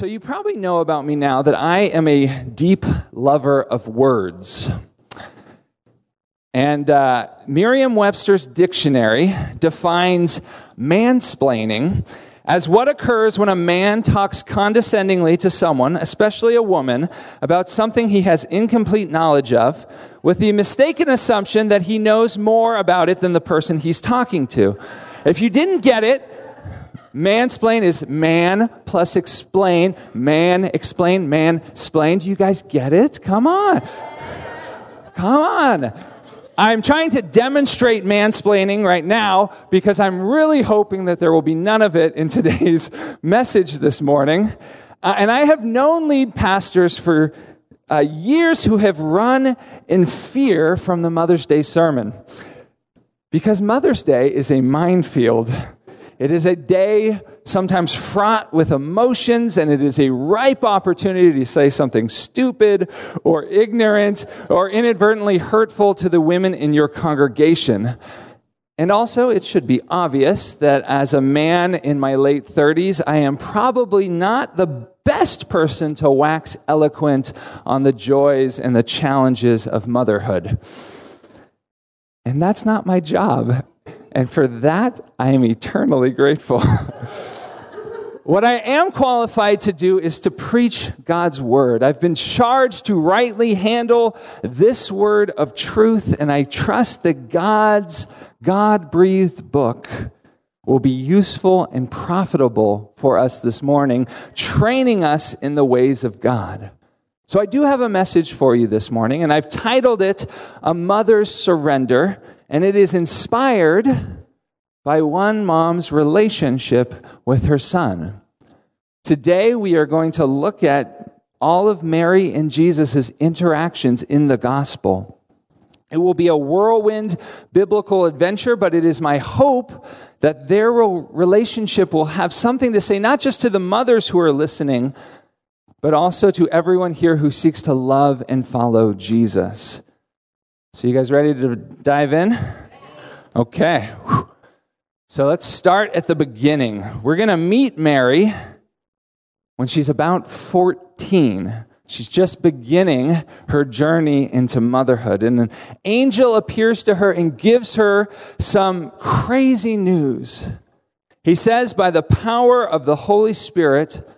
So, you probably know about me now that I am a deep lover of words. And uh, Merriam Webster's dictionary defines mansplaining as what occurs when a man talks condescendingly to someone, especially a woman, about something he has incomplete knowledge of, with the mistaken assumption that he knows more about it than the person he's talking to. If you didn't get it, mansplain is man plus explain. Man explain, man explain. Do you guys get it? Come on. Come on. I'm trying to demonstrate mansplaining right now because I'm really hoping that there will be none of it in today's message this morning. Uh, and I have known lead pastors for uh, years who have run in fear from the Mother's Day sermon. Because Mother's Day is a minefield. It is a day sometimes fraught with emotions, and it is a ripe opportunity to say something stupid or ignorant or inadvertently hurtful to the women in your congregation. And also, it should be obvious that as a man in my late 30s, I am probably not the best person to wax eloquent on the joys and the challenges of motherhood. And that's not my job. And for that, I am eternally grateful. What I am qualified to do is to preach God's word. I've been charged to rightly handle this word of truth, and I trust that God's God breathed book will be useful and profitable for us this morning, training us in the ways of God. So I do have a message for you this morning, and I've titled it A Mother's Surrender, and it is inspired by one mom's relationship with her son. Today, we are going to look at all of Mary and Jesus' interactions in the gospel. It will be a whirlwind biblical adventure, but it is my hope that their relationship will have something to say, not just to the mothers who are listening, but also to everyone here who seeks to love and follow Jesus. So, you guys ready to dive in? Okay. So let's start at the beginning. We're going to meet Mary when she's about 14. She's just beginning her journey into motherhood. And an angel appears to her and gives her some crazy news. He says, by the power of the Holy Spirit,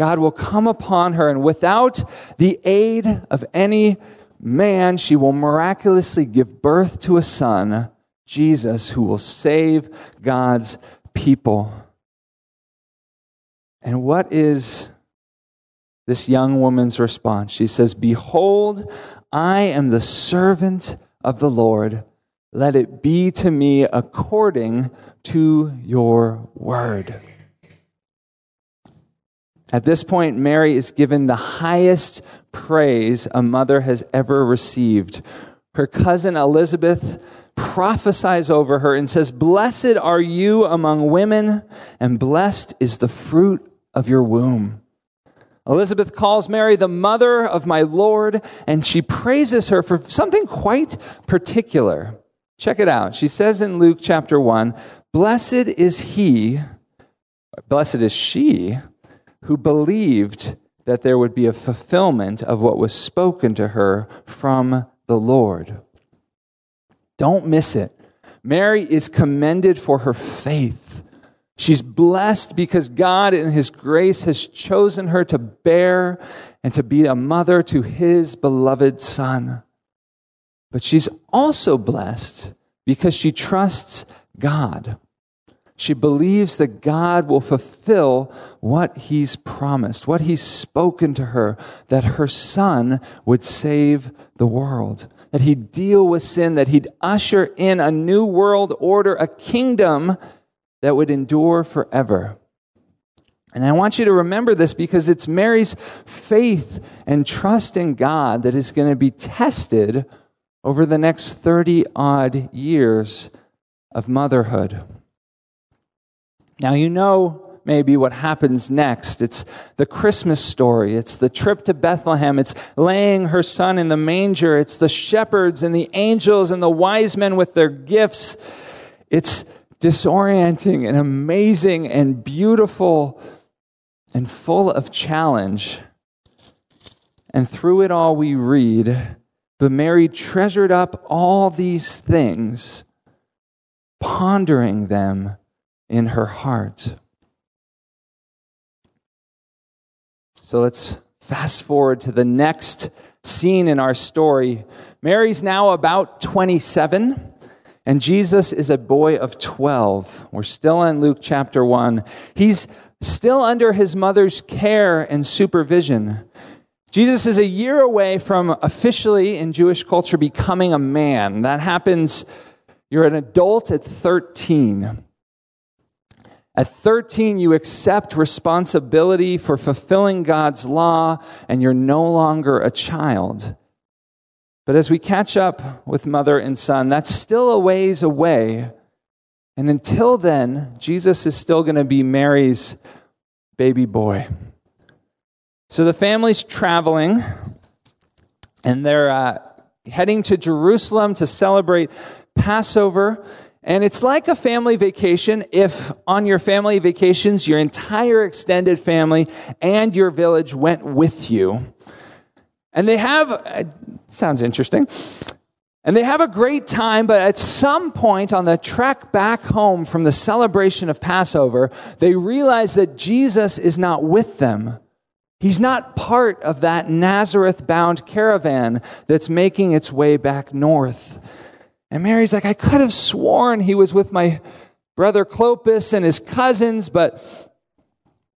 God will come upon her, and without the aid of any man, she will miraculously give birth to a son Jesus who will save God's people. And what is this young woman's response? She says, Behold, I am the servant of the Lord. Let it be to me according to your word. At this point, Mary is given the highest praise a mother has ever received. Her cousin Elizabeth prophesies over her and says, Blessed are you among women, and blessed is the fruit of your womb. Elizabeth calls Mary the mother of my Lord, and she praises her for something quite particular. Check it out. She says in Luke chapter 1 Blessed is he, blessed is she, who believed that there would be a fulfillment of what was spoken to her from the Lord. Don't miss it. Mary is commended for her faith. She's blessed because God, in His grace, has chosen her to bear and to be a mother to His beloved Son. But she's also blessed because she trusts God. She believes that God will fulfill what He's promised, what He's spoken to her, that her Son would save the world that he'd deal with sin, that he'd usher in a new world order, a kingdom that would endure forever. And I want you to remember this because it's Mary's faith and trust in God that is going to be tested over the next 30 odd years of motherhood. Now, you know maybe what happens next. It's the Christmas story. It's the trip to Bethlehem. It's laying her son in the manger. It's the shepherds and the angels and the wise men with their gifts. It's disorienting and amazing and beautiful. and full of challenge. And through it all, we read, But Mary treasured up all these things, pondering them in her heart. So let's fast forward to the next scene in our story. Mary's now about 27, and Jesus is a boy of 12. We're still in Luke chapter 1. He's still under his mother's care and supervision. Jesus is a year away from officially in Jewish culture becoming a man. That happens, you're an adult at 13. At 13, you accept responsibility for fulfilling God's law, and you're no longer a child. But as we catch up with mother and son, that's still a ways away. And until then, Jesus is still going to be Mary's baby boy. So the family's traveling, and they're uh, heading to Jerusalem to celebrate Passover. And it's like a family vacation if on your family vacations, your entire extended family and your village went with you. And they have, sounds interesting. And they have a great time, but at some point on the trek back home from the celebration of Passover, they realize that Jesus is not with them. He's not part of that Nazareth bound caravan that's making its way back north. And Mary's like, I could have sworn he was with my brother Clopas and his cousins, but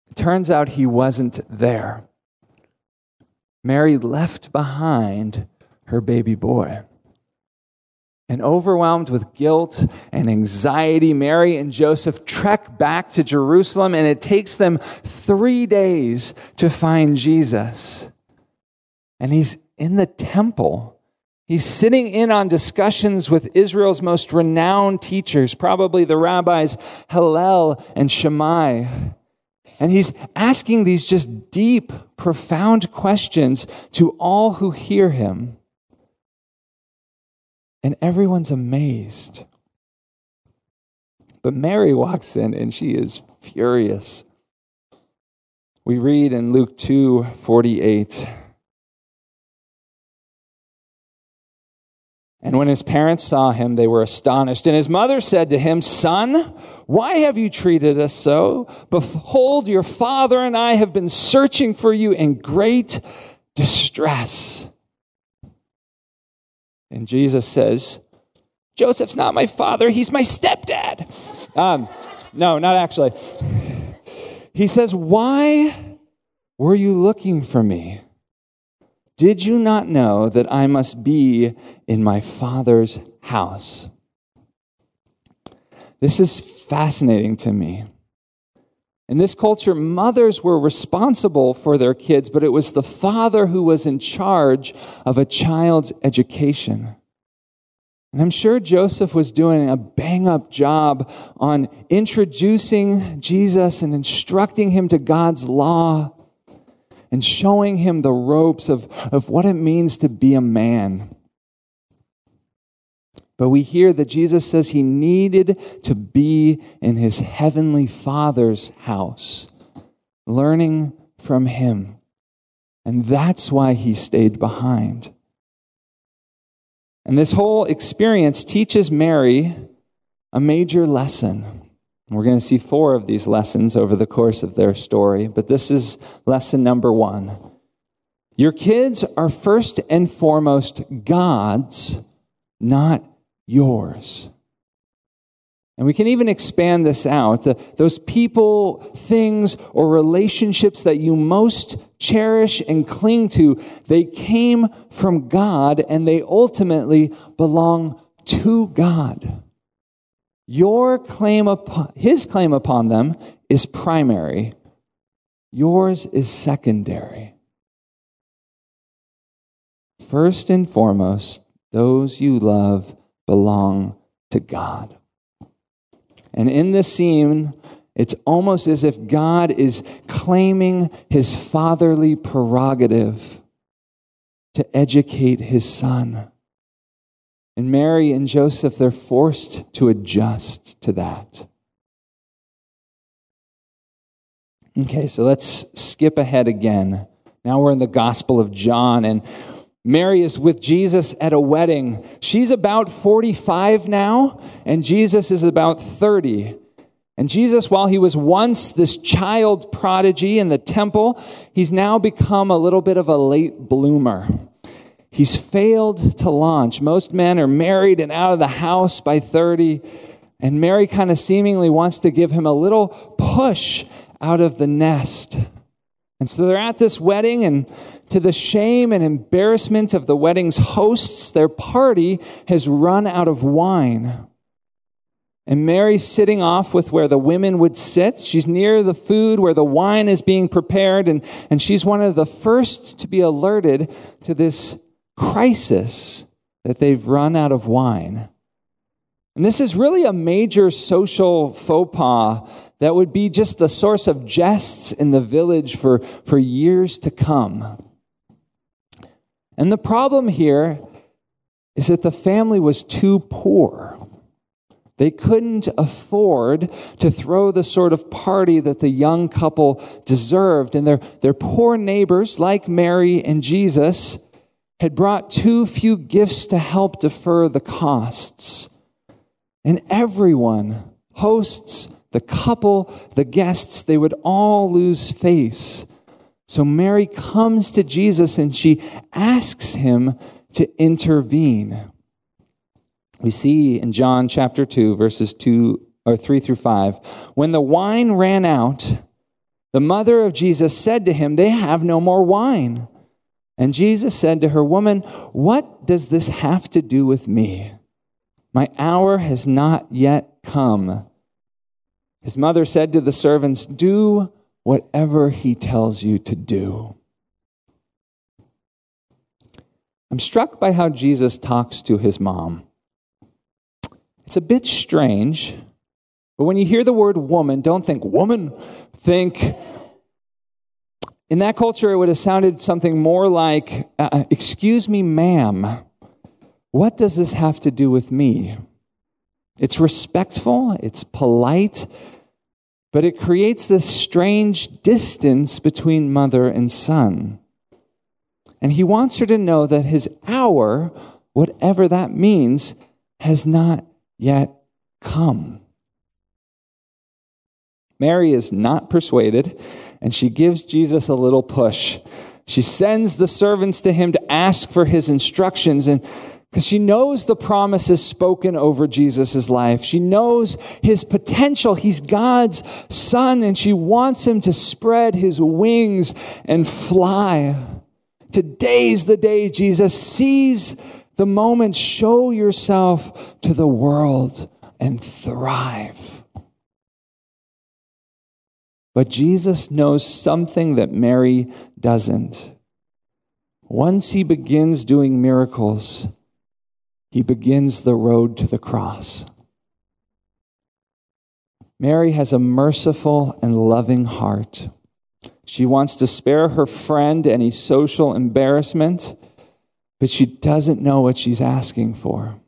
it turns out he wasn't there. Mary left behind her baby boy. And overwhelmed with guilt and anxiety, Mary and Joseph trek back to Jerusalem, and it takes them three days to find Jesus. And he's in the temple He's sitting in on discussions with Israel's most renowned teachers, probably the rabbis Hillel and Shammai. And he's asking these just deep, profound questions to all who hear him. And everyone's amazed. But Mary walks in and she is furious. We read in Luke 2 48. And when his parents saw him, they were astonished. And his mother said to him, Son, why have you treated us so? Behold, your father and I have been searching for you in great distress. And Jesus says, Joseph's not my father, he's my stepdad. Um, no, not actually. He says, Why were you looking for me? Did you not know that I must be in my Father's house? This is fascinating to me. In this culture, mothers were responsible for their kids, but it was the father who was in charge of a child's education. And I'm sure Joseph was doing a bang up job on introducing Jesus and instructing him to God's law and showing him the ropes of, of what it means to be a man. But we hear that Jesus says he needed to be in his heavenly Father's house, learning from him. And that's why he stayed behind. And this whole experience teaches Mary a major lesson. We're going to see four of these lessons over the course of their story, but this is lesson number one. Your kids are first and foremost God's, not yours. And we can even expand this out. those people, things, or relationships that you most cherish and cling to, they came from God and they ultimately belong to God. Your claim upon, his claim upon them is primary. Yours is secondary. First and foremost, those you love belong to God. And in this scene, it's almost as if God is claiming his fatherly prerogative to educate his son. And Mary and Joseph, they're forced to adjust to that. Okay, so let's skip ahead again. Now we're in the Gospel of John, and Mary is with Jesus at a wedding. She's about 45 now, and Jesus is about 30. And Jesus, while he was once this child prodigy in the temple, he's now become a little bit of a late bloomer. He's failed to launch. Most men are married and out of the house by 30, and Mary kind of seemingly wants to give him a little push out of the nest. And so they're at this wedding, and to the shame and embarrassment of the wedding's hosts, their party has run out of wine. And Mary's sitting off with where the women would sit. She's near the food where the wine is being prepared, and, and she's one of the first to be alerted to this crisis that they've run out of wine. And this is really a major social faux pas that would be just the source of jests in the village for, for years to come. And the problem here is that the family was too poor. They couldn't afford to throw the sort of party that the young couple deserved. And their, their poor neighbors, like Mary and Jesus, had brought too few gifts to help defer the costs. And everyone, hosts, the couple, the guests, they would all lose face. So Mary comes to Jesus and she asks him to intervene. We see in John chapter 2 verses 2 or 3 through 5, when the wine ran out, the mother of Jesus said to him, "They have no more wine." And Jesus said to her, "Woman, what does this have to do with me?" My hour has not yet come. His mother said to the servants, Do whatever he tells you to do. I'm struck by how Jesus talks to his mom. It's a bit strange, but when you hear the word woman, don't think woman, think. In that culture, it would have sounded something more like, uh, Excuse me, ma'am. What does this have to do with me? It's respectful, it's polite, but it creates this strange distance between mother and son. And he wants her to know that his hour, whatever that means, has not yet come. Mary is not persuaded, and she gives Jesus a little push. She sends the servants to him to ask for his instructions, and because she knows the promises spoken over Jesus' life. She knows his potential. He's God's son, and she wants him to spread his wings and fly. Today's the day, Jesus. Seize the moment. Show yourself to the world and thrive. But Jesus knows something that Mary doesn't. Once he begins doing miracles, he begins the road to the cross. Mary has a merciful and loving heart. She wants to spare her friend any social embarrassment, but she doesn't know what she's asking for.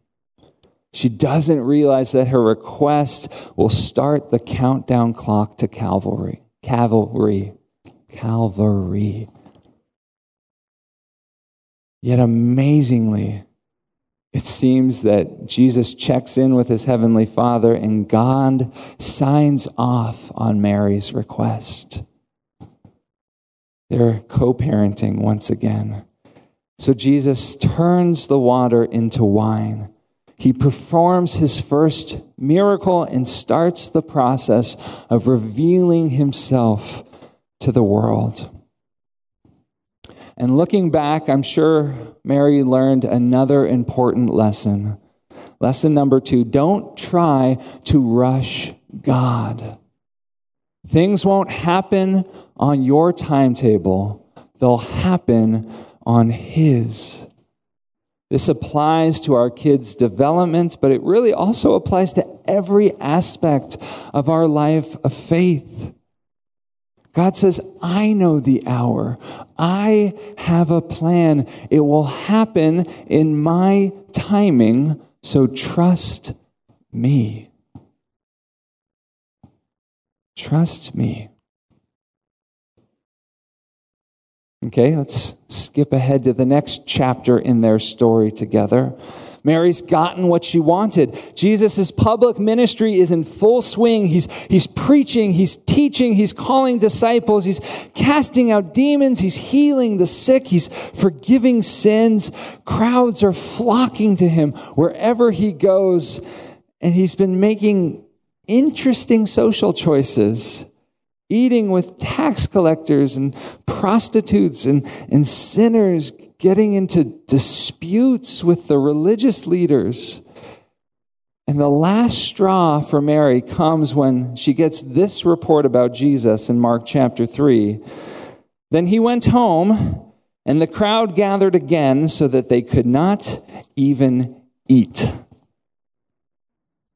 She doesn't realize that her request will start the countdown clock to Calvary. Cavalry. Calvary. Yet amazingly, it seems that Jesus checks in with his heavenly Father and God signs off on Mary's request. They're co parenting once again. So Jesus turns the water into wine. He performs his first miracle and starts the process of revealing himself to the world. And looking back, I'm sure Mary learned another important lesson. Lesson number two don't try to rush God. Things won't happen on your timetable, they'll happen on His. This applies to our kids' development, but it really also applies to every aspect of our life of faith. God says, I know the hour. I have a plan. It will happen in my timing, so trust me. Trust me. Okay, let's skip ahead to the next chapter in their story together. Mary's gotten what she wanted. Jesus' public ministry is in full swing. He's, he's preaching, he's teaching, he's calling disciples, he's casting out demons, he's healing the sick, he's forgiving sins. Crowds are flocking to him wherever he goes, and he's been making interesting social choices eating with tax collectors and prostitutes and, and sinners, getting into disputes with the religious leaders. And the last straw for Mary comes when she gets this report about Jesus in Mark chapter 3. Then he went home, and the crowd gathered again so that they could not even eat.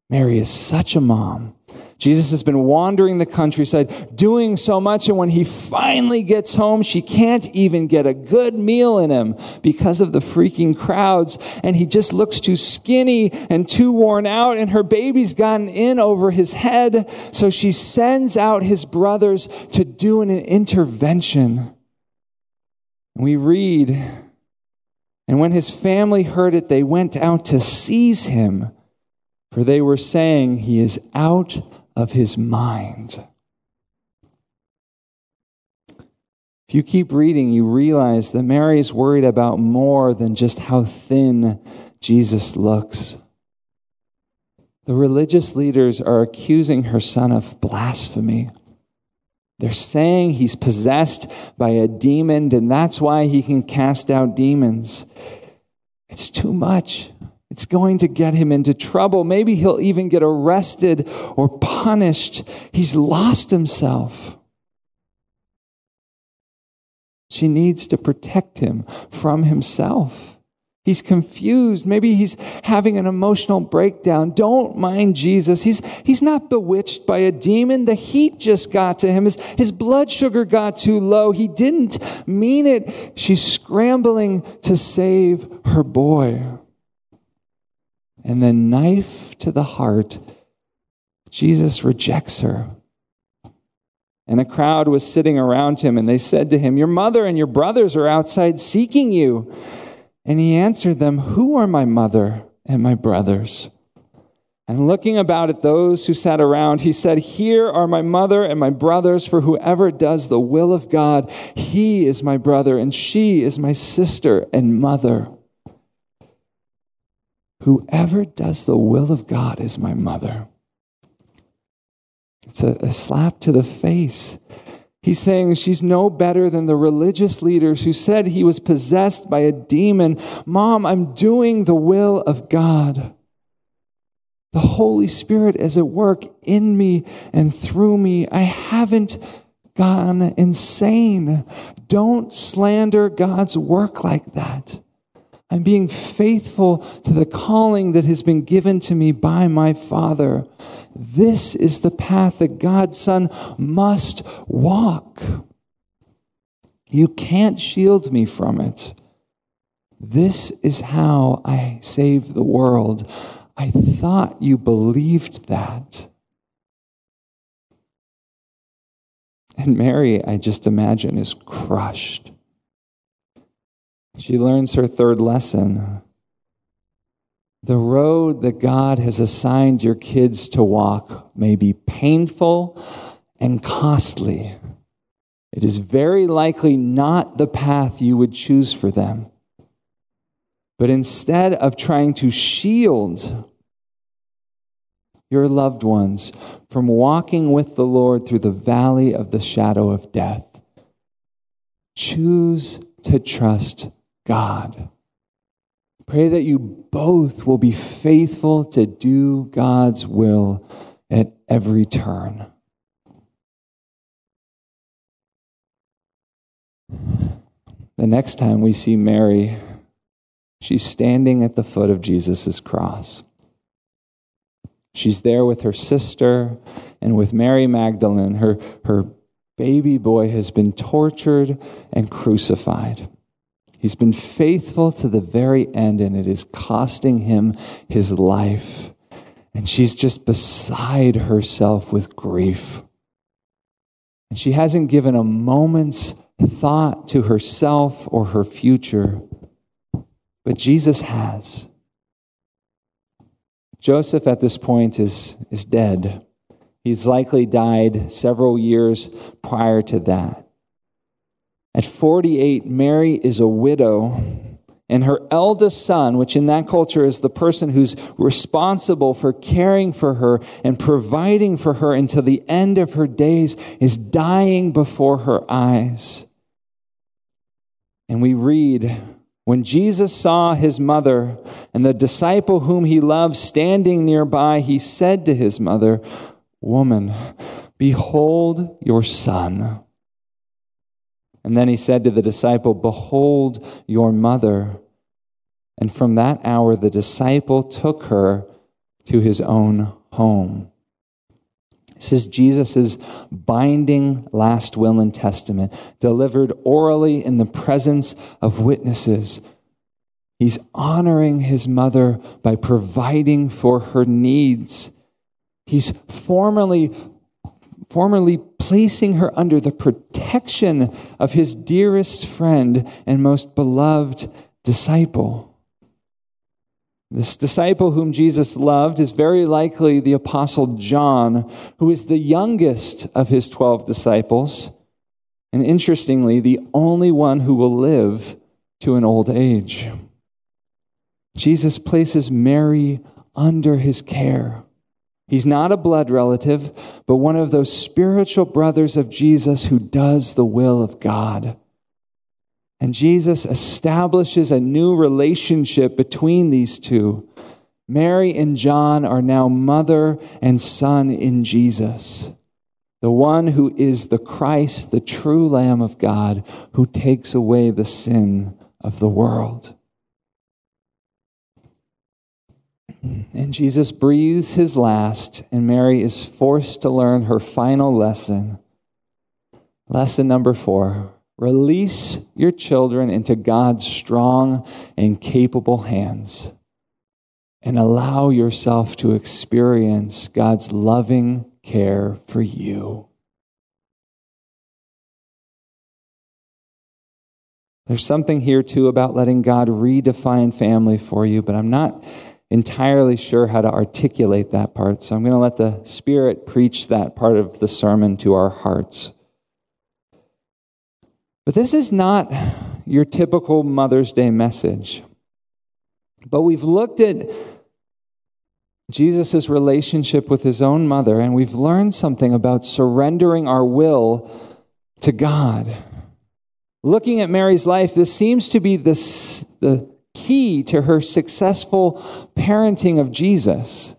Mary is such a mom. Jesus has been wandering the countryside, doing so much, and when he finally gets home, she can't even get a good meal in him because of the freaking crowds, and he just looks too skinny and too worn out, and her baby's gotten in over his head, so she sends out his brothers to do an intervention. We read, and when his family heard it, they went out to seize him, for they were saying, He is out of his mind. If you keep reading, you realize that Mary is worried about more than just how thin Jesus looks. The religious leaders are accusing her son of blasphemy. They're saying he's possessed by a demon, and that's why he can cast out demons. It's too much. It's going to get him into trouble. Maybe he'll even get arrested or punished. He's lost himself. She needs to protect him from himself. He's confused. Maybe he's having an emotional breakdown. Don't mind Jesus. He's, he's not bewitched by a demon. The heat just got to him. His, his blood sugar got too low. He didn't mean it. She's scrambling to save her boy and then knife to the heart, Jesus rejects her. And a crowd was sitting around him, and they said to him, Your mother and your brothers are outside seeking you. And he answered them, Who are my mother and my brothers? And looking about at those who sat around, he said, Here are my mother and my brothers, for whoever does the will of God, he is my brother, and she is my sister and mother. Whoever does the will of God is my mother. It's a, a, slap to the face. He's saying she's no better than the religious leaders who said he was possessed by a demon. Mom, I'm doing the will of God. The Holy Spirit is at work in me and through me. I haven't gone insane. Don't slander God's work like that. I'm being faithful to the calling that has been given to me by my Father. This is the path that God's Son must walk. You can't shield me from it. This is how I save the world. I thought you believed that. And Mary, I just imagine, is crushed. She learns her third lesson. The road that God has assigned your kids to walk may be painful and costly. It is very likely not the path you would choose for them. But instead of trying to shield your loved ones from walking with the Lord through the valley of the shadow of death, choose to trust God. Pray that you both will be faithful to do God's will at every turn. The next time we see Mary, she's standing at the foot of Jesus' cross. She's there with her sister and with Mary Magdalene. Her, her baby boy has been tortured and crucified. He's been faithful to the very end, and it is costing him his life. And she's just beside herself with grief. And she hasn't given a moment's thought to herself or her future, but Jesus has. Joseph at this point is, is dead. He's likely died several years prior to that. At 48, Mary is a widow, and her eldest son, which in that culture is the person who's responsible for caring for her and providing for her until the end of her days, is dying before her eyes. And we read, when Jesus saw his mother and the disciple whom he loved standing nearby, he said to his mother, Woman, behold your son. And then he said to the disciple, Behold your mother. And from that hour, the disciple took her to his own home. This is Jesus' binding last will and testament, delivered orally in the presence of witnesses. He's honoring his mother by providing for her needs. He's formally formerly placing her under the protection of his dearest friend and most beloved disciple. This disciple whom Jesus loved is very likely the Apostle John, who is the youngest of his 12 disciples, and interestingly, the only one who will live to an old age. Jesus places Mary under his care. He's not a blood relative, but one of those spiritual brothers of Jesus who does the will of God. And Jesus establishes a new relationship between these two. Mary and John are now mother and son in Jesus, the one who is the Christ, the true Lamb of God, who takes away the sin of the world. And Jesus breathes his last, and Mary is forced to learn her final lesson. Lesson number four release your children into God's strong and capable hands, and allow yourself to experience God's loving care for you. There's something here too about letting God redefine family for you, but I'm not entirely sure how to articulate that part. So I'm going to let the Spirit preach that part of the sermon to our hearts. But this is not your typical Mother's Day message. But we've looked at Jesus' relationship with his own mother, and we've learned something about surrendering our will to God. Looking at Mary's life, this seems to be this, the key to her successful parenting of Jesus.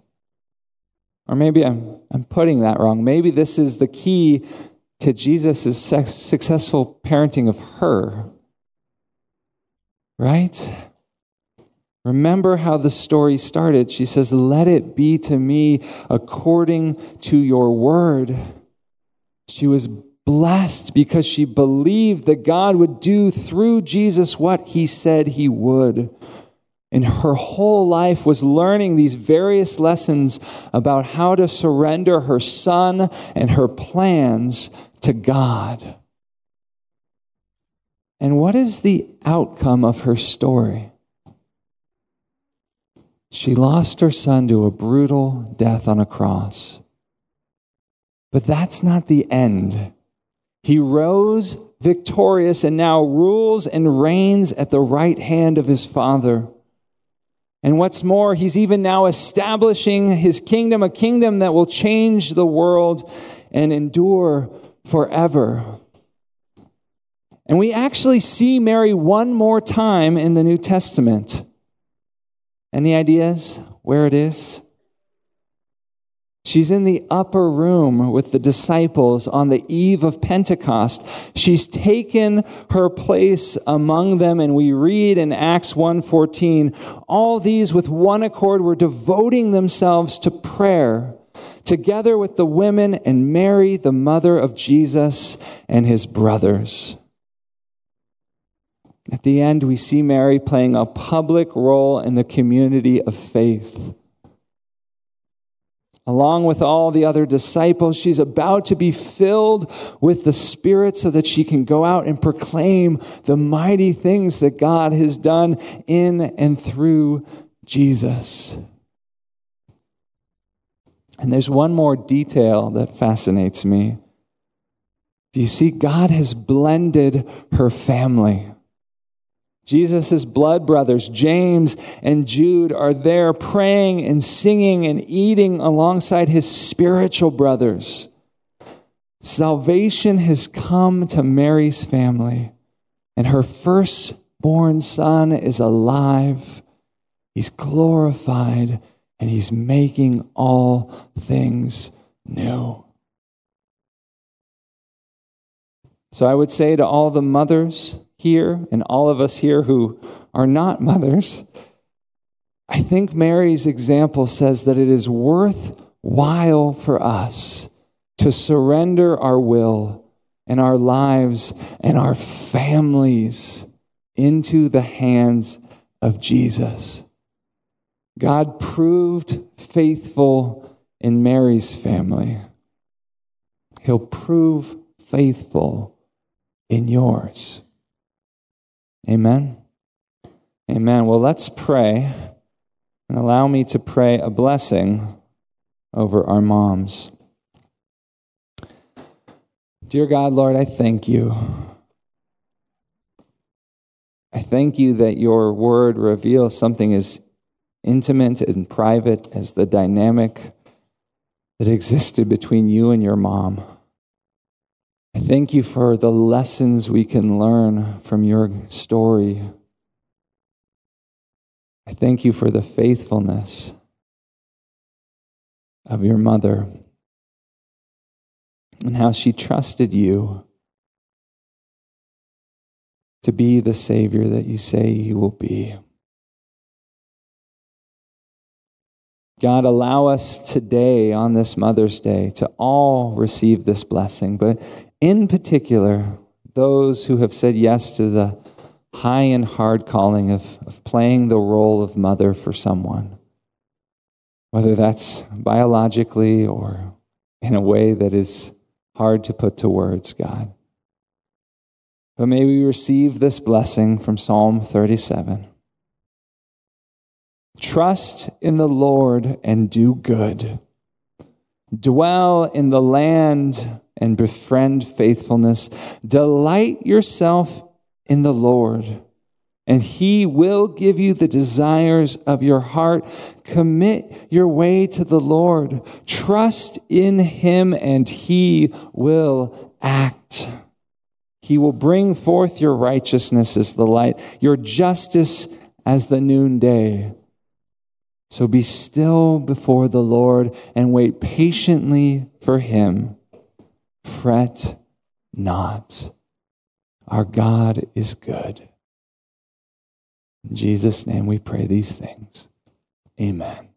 Or maybe I'm, I'm putting that wrong. Maybe this is the key to Jesus' successful parenting of her. Right? Remember how the story started. She says, Let it be to me according to your word. She was blessed because she believed that God would do through Jesus what he said he would. And her whole life was learning these various lessons about how to surrender her son and her plans to God. And what is the outcome of her story? She lost her son to a brutal death on a cross. But that's not the end. He rose victorious and now rules and reigns at the right hand of his Father. And what's more, he's even now establishing his kingdom, a kingdom that will change the world and endure forever. And we actually see Mary one more time in the New Testament. Any ideas where it is? She's in the upper room with the disciples on the eve of Pentecost. She's taken her place among them and we read in Acts 1:14, all these with one accord were devoting themselves to prayer together with the women and Mary the mother of Jesus and his brothers. At the end we see Mary playing a public role in the community of faith along with all the other disciples. She's about to be filled with the Spirit so that she can go out and proclaim the mighty things that God has done in and through Jesus. And there's one more detail that fascinates me. Do you see? God has blended her family. Jesus' blood brothers, James and Jude, are there praying and singing and eating alongside his spiritual brothers. Salvation has come to Mary's family, and her firstborn son is alive. He's glorified, and he's making all things new. So I would say to all the mothers, here and all of us here who are not mothers, I think Mary's example says that it is worthwhile for us to surrender our will and our lives and our families into the hands of Jesus. God proved faithful in Mary's family. He'll prove faithful in yours. Amen. Amen. Well, let's pray and allow me to pray a blessing over our moms. Dear God, Lord, I thank you. I thank you that your word reveals something as intimate and private as the dynamic that existed between you and your mom. I thank you for the lessons we can learn from your story. I thank you for the faithfulness of your mother and how she trusted you to be the Savior that you say you will be. God, allow us today on this Mother's Day to all receive this blessing, but in particular, those who have said yes to the high and hard calling of, of playing the role of mother for someone, whether that's biologically or in a way that is hard to put to words, God. But may we receive this blessing from Psalm 37. Trust in the Lord and do good. Dwell in the land and befriend faithfulness. Delight yourself in the Lord, and He will give you the desires of your heart. Commit your way to the Lord. Trust in Him, and He will act. He will bring forth your righteousness as the light, your justice as the noonday. So be still before the Lord and wait patiently for Him. Fret not. Our God is good. In Jesus' name we pray these things. Amen.